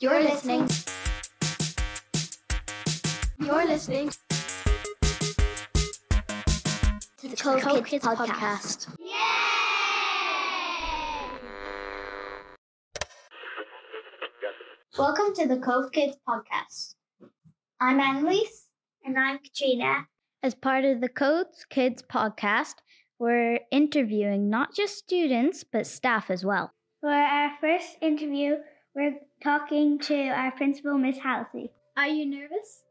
You're listening. You're listening to the Cove, Cove Kids, Kids podcast. Welcome to the Cove Kids podcast. I'm Annalise. And I'm Katrina. As part of the Cove Kids podcast, we're interviewing not just students, but staff as well. For our first interview, we're talking to our principal, Miss Hallissey. Are you nervous?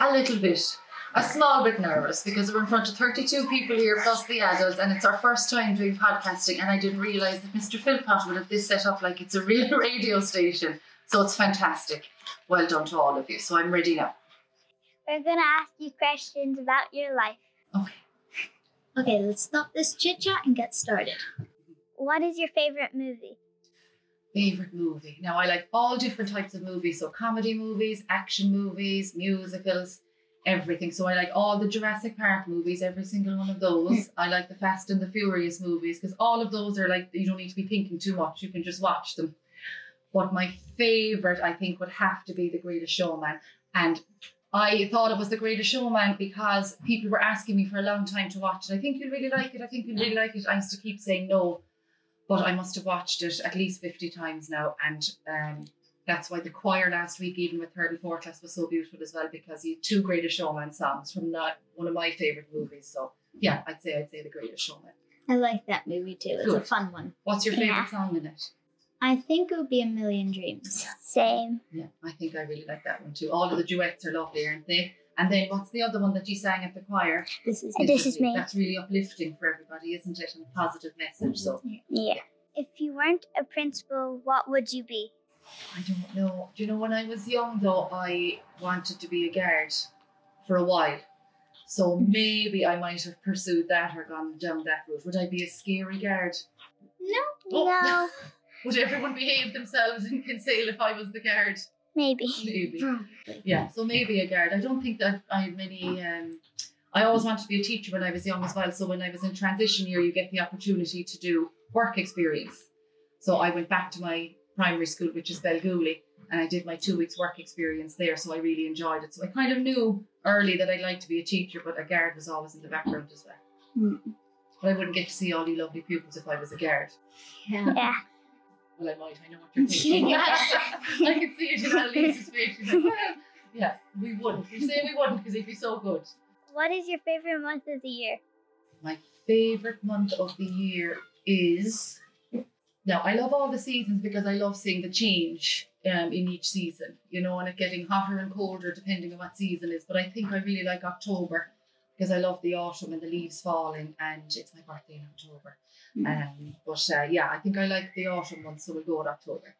A little bit. A small bit nervous because we're in front of 32 people here plus the adults and it's our first time doing podcasting and I didn't realise that Mr. Philpott would have this set up like it's a real radio station. So it's fantastic. Well done to all of you. So I'm ready now. We're going to ask you questions about your life. Okay. Okay, let's stop this chit chat and get started. What is your favorite movie? Favorite movie. Now I like all different types of movies. So comedy movies, action movies, musicals, everything. So I like all the Jurassic Park movies, every single one of those. I like the Fast and the Furious movies because all of those are like you don't need to be thinking too much. You can just watch them. But my favorite, I think, would have to be The Greatest Showman. And I thought it was The Greatest Showman because people were asking me for a long time to watch it. I think you'll really like it. I think you'll really like it. I used to keep saying no, but I must have watched it at least 50 times now. And um, that's why the choir last week, even with third and fourth class, was so beautiful as well because he had two Greatest Showman songs from that, one of my favourite movies. So yeah, I'd say I'd say The Greatest Showman. I like that movie too. It's a fun one. What's your favourite Yeah. song in it? I think it would be A Million Dreams. Same. Yeah, I think I really like that one too. All of the duets are lovely, aren't they? And then what's the other one that you sang at the choir? This is This is me. That's really uplifting for everybody, isn't it? And a positive message. So Yeah. If you weren't a principal, what would you be? I don't know. Do you know when I was young though, I wanted to be a guard for a while. So maybe I might have pursued that or gone down that route. Would I be a scary guard? No. Oh. No, Would everyone behave themselves in Kinsale if I was the guard? Maybe. Maybe. Yeah, so maybe a guard. I don't think that I have many. Um, I always wanted to be a teacher when I was young as well. So when I was in transition year, you get the opportunity to do work experience. So I went back to my primary school, which is Belgooly, and I did my two weeks work experience there. So I really enjoyed it. So I kind of knew early that I'd like to be a teacher, but a guard was always in the background as well. Mm. But I wouldn't get to see all the lovely pupils if I was a guard. Yeah. Yeah. Well, I might. I know what you're thinking. I can see it in Annalise's face. She's like, well, yeah, we wouldn't. We say we wouldn't because it'd be so good. What is your favorite month of the year? My favorite month of the year is. Now, I love all the seasons because I love seeing the change um, in each season, you know, and it getting hotter and colder depending on what season is. But I think I really like October because I love the autumn and the leaves falling, and it's my birthday in October. Um, but uh, yeah, I think I like the autumn one, so we'll go with October.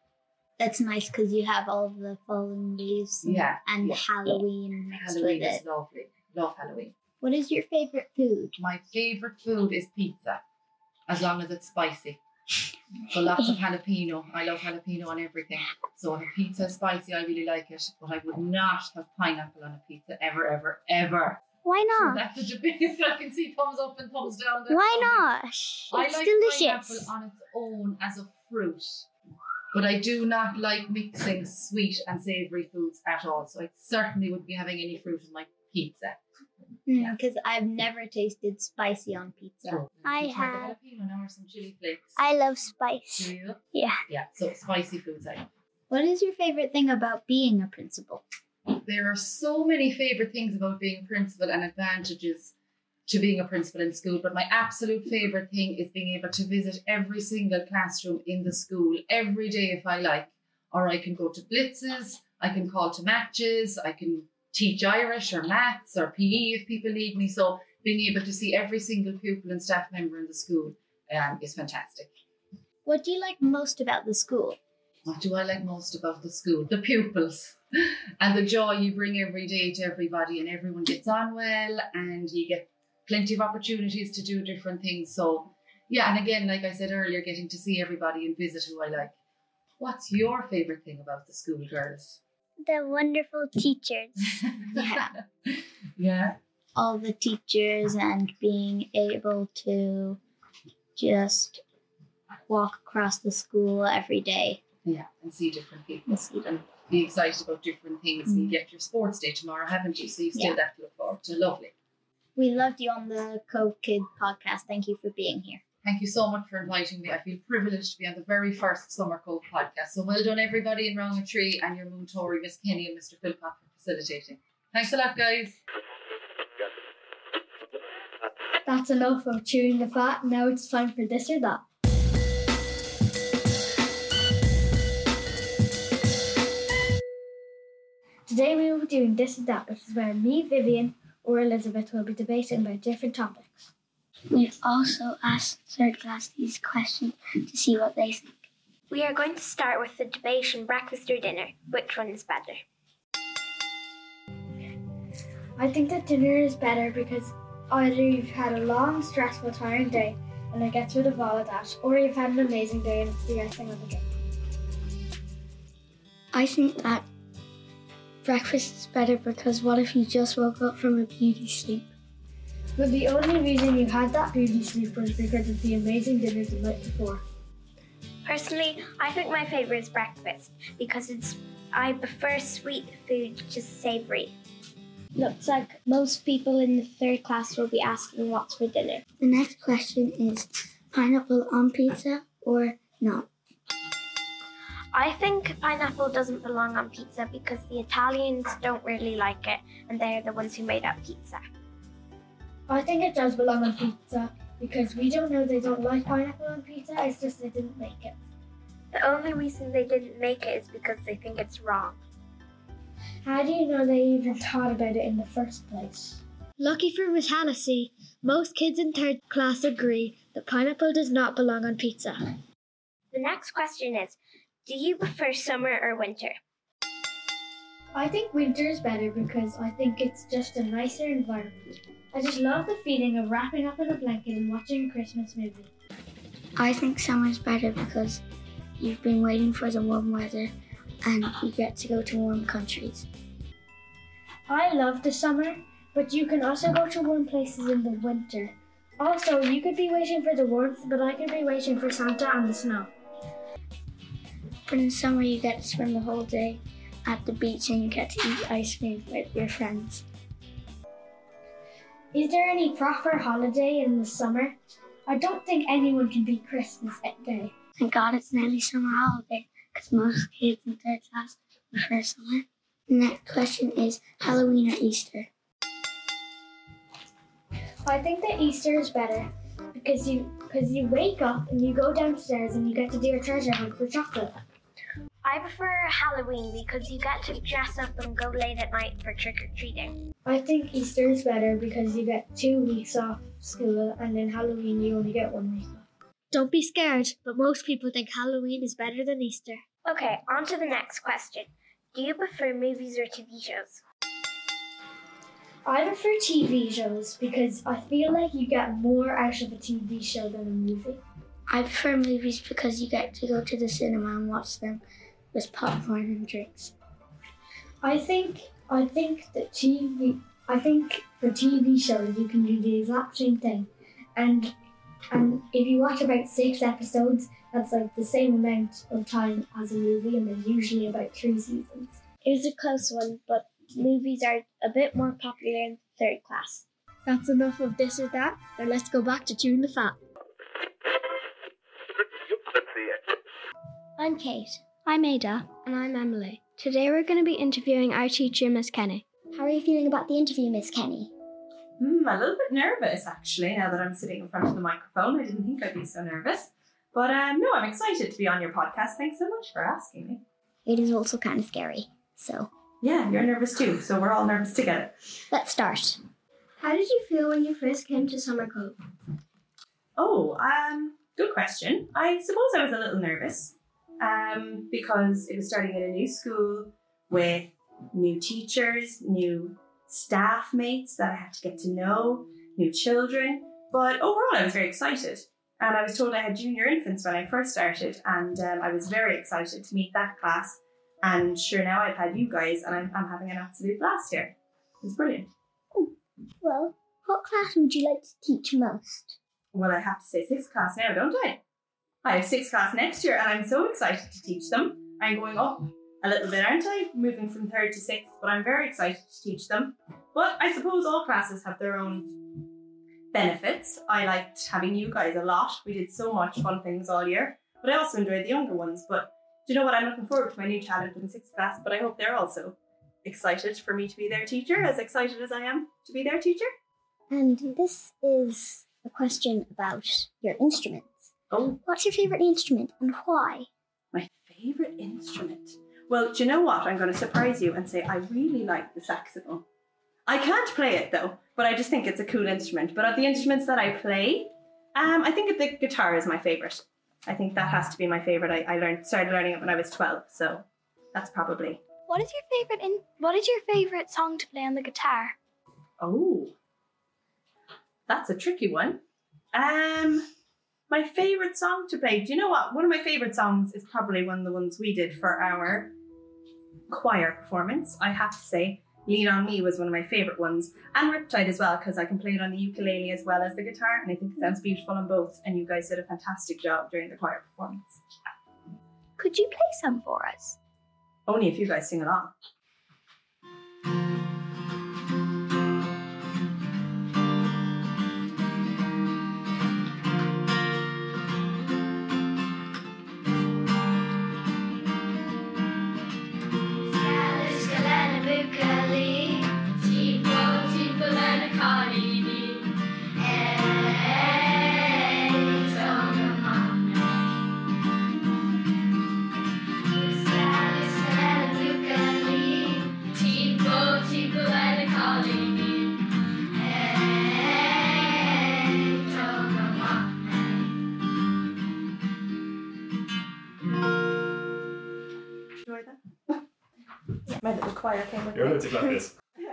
That's nice because you have all the falling leaves and, Yeah, and yeah. Halloween Halloween with is it. lovely. Love Halloween. What is your favorite food? My favorite food is pizza, as long as it's spicy. So lots of jalapeno. I love jalapeno on everything. So if a pizza is spicy, I really like it. But I would not have pineapple on a pizza ever, ever, ever. Why not? That's such a big. I can see thumbs up and thumbs down. there. Why not? I It's like delicious. pineapple on its own as a fruit. But I do not like mixing sweet and savoury foods at all. So I certainly wouldn't be having any fruit in my pizza. Hmm, because I've never tasted spicy on pizza. I you try the have. now or some chili flakes. I love Do spice. you? Yeah. Yeah, so spicy foods I love. What is your favorite thing about being a principal? There are so many favourite things about being a principal and advantages to being a principal in school, but my absolute favourite thing is being able to visit every single classroom in the school every day if I like. Or I can go to blitzes, I can call to matches, I can teach Irish or maths or PE if people need me. So being able to see every single pupil and staff member in the school um, is fantastic. What do you like most about the school? What do I like most about the school? The pupils and the joy you bring every day to everybody, and everyone gets on well, and you get plenty of opportunities to do different things. So, yeah, and again, like I said earlier, getting to see everybody and visit who I like. What's your favourite thing about the school, girls? The wonderful teachers. Yeah. yeah. All the teachers and being able to just walk across the school every day Yeah, and see different people. and see them. Be excited about different things. And Mm. you get your sports day tomorrow, haven't you? So you've still Yeah. that to look forward to. Lovely. We loved you on the Cove Kid podcast. Thank you for being here. Thank you so much for inviting me. I feel privileged to be on the very first Summercove podcast. So well done, everybody in Round Tree and your múinteoir, Miss Kenny and Mr. Philpott for facilitating. Thanks a lot, guys. That's enough of chewing the fat. Now it's time for this or that. Today we will be doing this and that, which is where me, Vivian, or Elizabeth will be debating about different topics. We've also asked third class these questions to see what they think. We are going to start with the debate on breakfast or dinner. Which one is better? I think that dinner is better because either you've had a long, stressful, tiring day and it gets rid of all of that, or you've had an amazing day and it's the icing on the cake. I think that breakfast is better because what if you just woke up from a beauty sleep? But the only reason you had that beauty sleep was because of the amazing dinner the night before. Personally, I think my favorite is breakfast because it's I prefer sweet food to savory. Looks like most people in the third class will be asking what's for dinner. The next question is pineapple on pizza or not? I think pineapple doesn't belong on pizza because the Italians don't really like it and they're the ones who made up pizza. I think it does belong on pizza because we don't know they don't like pineapple on pizza, it's just they didn't make it. The only reason they didn't make it is because they think it's wrong. How do you know they even thought about it in the first place? Lucky for Miss Hallissey, most kids in third class agree that pineapple does not belong on pizza. The next question is Do you prefer summer or winter? I think winter is better because I think it's just a nicer environment. I just love the feeling of wrapping up in a blanket and watching a Christmas movie. I think summer is better because you've been waiting for the warm weather and you get to go to warm countries. I love the summer, but you can also go to warm places in the winter. Also, you could be waiting for the warmth, but I could be waiting for Santa and the snow. But in summer you get to spend the whole day at the beach and you get to eat ice cream with your friends. Is there any proper holiday in the summer? I don't think anyone can beat Christmas Day. Thank God it's nearly summer holiday because most kids in third class prefer summer. Next question is Halloween or Easter? I think that Easter is better because you because you wake up and you go downstairs and you get to do a treasure hunt for chocolate. I prefer Halloween because you get to dress up and go late at night for trick or treating. I think Easter is better because you get two weeks off school and then Halloween you only get one week off. Don't be scared, but most people think Halloween is better than Easter. Okay, on to the next question. Do you prefer movies or TV shows? I prefer TV shows because I feel like you get more out of a TV show than a movie. I prefer movies because you get to go to the cinema and watch them with popcorn and drinks. I think I think that TV I think for TV shows you can do the exact same thing. And and if you watch about six episodes, that's like the same amount of time as a movie and there's usually about three seasons. It was a close one, but movies are a bit more popular in third class. That's enough of this or that. Now let's go back to chewing the fat. I'm Kate. I'm Ada. And I'm Emily. Today we're going to be interviewing our teacher, Miss Kenny. How are you feeling about the interview, Miss Kenny? Hmm, a little bit nervous actually, now that I'm sitting in front of the microphone. I didn't think I'd be so nervous. But um, no, I'm excited to be on your podcast. Thanks so much for asking me. It is also kind of scary. So Yeah, you're nervous too, so we're all nervous together. let's start. How did you feel when you first came to Summercove? Oh, um, good question. I suppose I was a little nervous um, because it was starting at a new school with new teachers, new staff mates that I had to get to know, new children. But overall, I was very excited. And I was told I had junior infants when I first started, and um, I was very excited to meet that class. And sure, now I've had you guys, and I'm, I'm having an absolute blast here. It's brilliant. Well, what class would you like to teach most? Well, I have to say sixth class now, don't I? I have sixth class next year, and I'm so excited to teach them. I'm going up a little bit, aren't I? Moving from third to sixth, but I'm very excited to teach them. But I suppose all classes have their own benefits. I liked having you guys a lot. We did so much fun things all year, but I also enjoyed the younger ones. But do you know what? I'm looking forward to my new challenge in sixth class, but I hope they're also excited for me to be their teacher, as excited as I am to be their teacher. And this is a question about your instruments. Oh, What's your favourite instrument and why? my favorite instrument. Well, do you know what? I'm going to surprise you and say I really like the saxophone. I can't play it though, but I just think it's a cool instrument. But of the instruments that I play, um, I think the guitar is my favorite. I think that has to be my favorite. I, I learned started learning it when I was 12, so that's probably. What is your favorite in what is your favorite song to play on the guitar? Oh, that's a tricky one. Um, my favorite song to play. Do you know what? One of my favorite songs is probably one of the ones we did for our choir performance. I have to say, "Lean on Me" was one of my favorite ones, and Riptide as well because I can play it on the ukulele as well as the guitar, and I think it sounds beautiful on both. And you guys did a fantastic job during the choir performance. Could you play some for us? Only if you guys sing along. My little choir came with You're me. allowed to clap this.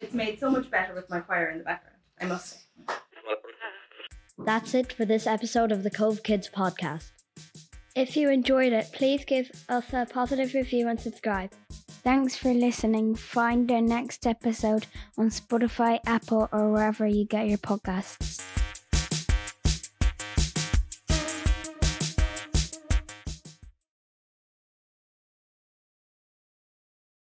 It's made so much better with my choir in the background, I must say. That's it for this episode of the Cove Kids podcast. If you enjoyed it, please give us a positive review and subscribe. Thanks for listening. Find our next episode on Spotify, Apple, or wherever you get your podcasts.